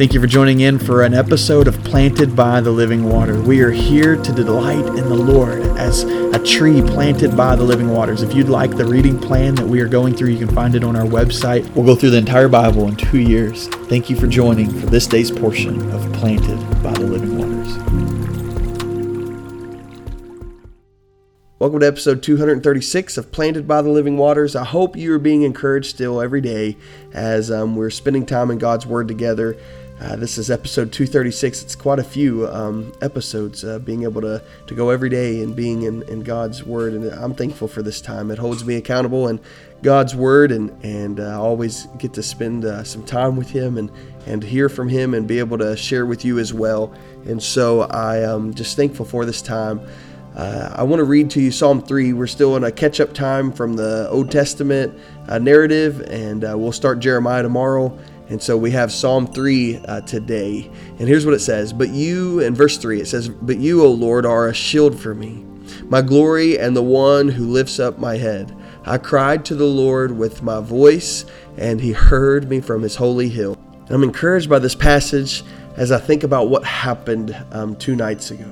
Thank you for joining in for an episode of Planted by the Living Water. We are here to delight in the Lord as a tree planted by the living waters. If you'd like the reading plan that we are going through, you can find it on our website. We'll go through the entire Bible in two years. Thank you for joining for this day's portion of Planted by the Living Waters. Welcome to episode 236 of Planted by the Living Waters. I hope you are being encouraged still every day as um, we're spending time in God's Word together. Uh, this is episode 236. It's quite a few um, episodes, uh, being able to, to go every day and being in, in God's Word. And I'm thankful for this time. It holds me accountable and God's Word, and, and uh, I always get to spend uh, some time with Him and, and hear from Him and be able to share with you as well. And so I am just thankful for this time. Uh, I want to read to you Psalm 3. We're still in a catch up time from the Old Testament uh, narrative, and uh, we'll start Jeremiah tomorrow. And so we have Psalm 3 uh, today. And here's what it says But you, in verse 3, it says, But you, O Lord, are a shield for me, my glory, and the one who lifts up my head. I cried to the Lord with my voice, and he heard me from his holy hill. And I'm encouraged by this passage as I think about what happened um, two nights ago.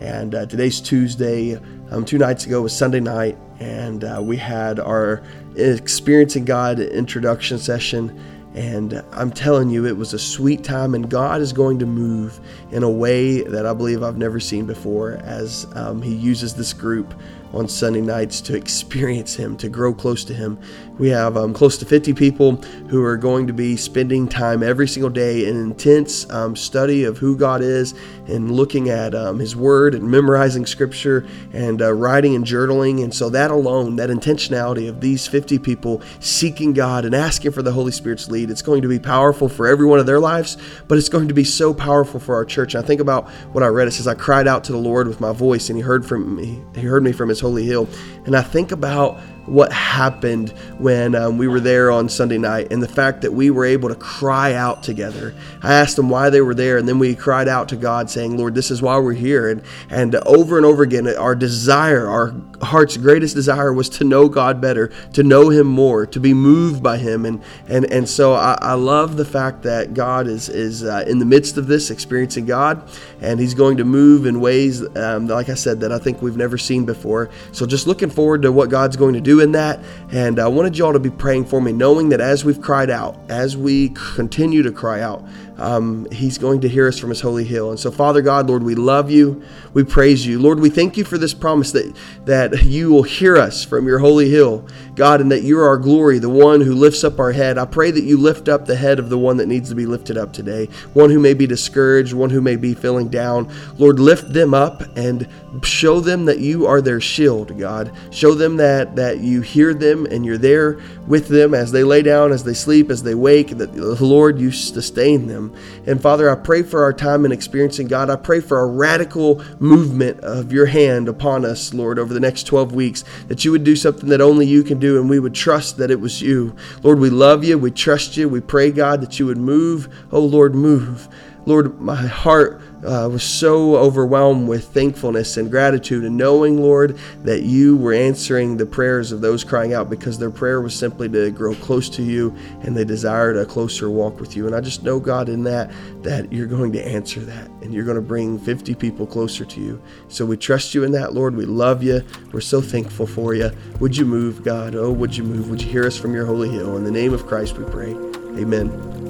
And uh, today's Tuesday. Um, two nights ago was Sunday night, and uh, we had our Experiencing God introduction session. And I'm telling you, it was a sweet time, and God is going to move in a way that I believe I've never seen before as um, He uses this group on Sunday nights to experience Him, to grow close to Him. We have um, close to 50 people who are going to be spending time every single day in intense um, study of who God is and looking at um, His Word and memorizing Scripture and uh, writing and journaling. And so, that alone, that intentionality of these 50 people seeking God and asking for the Holy Spirit's lead, it's going to be powerful for every one of their lives, but it's going to be so powerful for our church. And I think about what I read. It says, I cried out to the Lord with my voice, and He heard from me. He heard me from His holy hill. And I think about what happened when um, we were there on Sunday night and the fact that we were able to cry out together. I asked them why they were there, and then we cried out to God, saying, Lord, this is why we're here. And, and over and over again, our desire, our heart's greatest desire was to know God better, to know Him more, to be moved by Him. And, and, and so I, I love the fact that God is, is uh, in the midst of this, experiencing God, and He's going to move in ways, um, like I said, that I think we've never seen before. So just looking forward to what God's going to do in that. And I wanted you all to be praying for me, knowing that as we've cried out, as we continue to cry out, um, He's going to hear us from His holy hill. And so, Father God, Lord, we love you. We praise you. Lord, we thank you for this promise that, that you will hear us from your holy hill, God, and that you're our glory, the one who lifts up our head. I pray that you lift up the head of the one that needs to be lifted up today, one who may be discouraged, one who may be feeling down. Lord, lift them up and show them that you are their shield, God. Show them that, that you hear them and you're there with them as they lay down, as they sleep, as they wake, that, the Lord, you sustain them. And Father, I pray for our time in experiencing God. I pray for a radical movement of your hand upon us, Lord, over the next 12 weeks, that you would do something that only you can do and we would trust that it was you. Lord, we love you. We trust you. We pray, God, that you would move. Oh, Lord, move. Lord, my heart uh, was so overwhelmed with thankfulness and gratitude and knowing, Lord, that you were answering the prayers of those crying out because their prayer was simply to grow close to you and they desired a closer walk with you. And I just know, God, in that, that you're going to answer that and you're going to bring 50 people closer to you. So we trust you in that, Lord. We love you. We're so thankful for you. Would you move, God? Oh, would you move? Would you hear us from your holy hill? In the name of Christ we pray. Amen.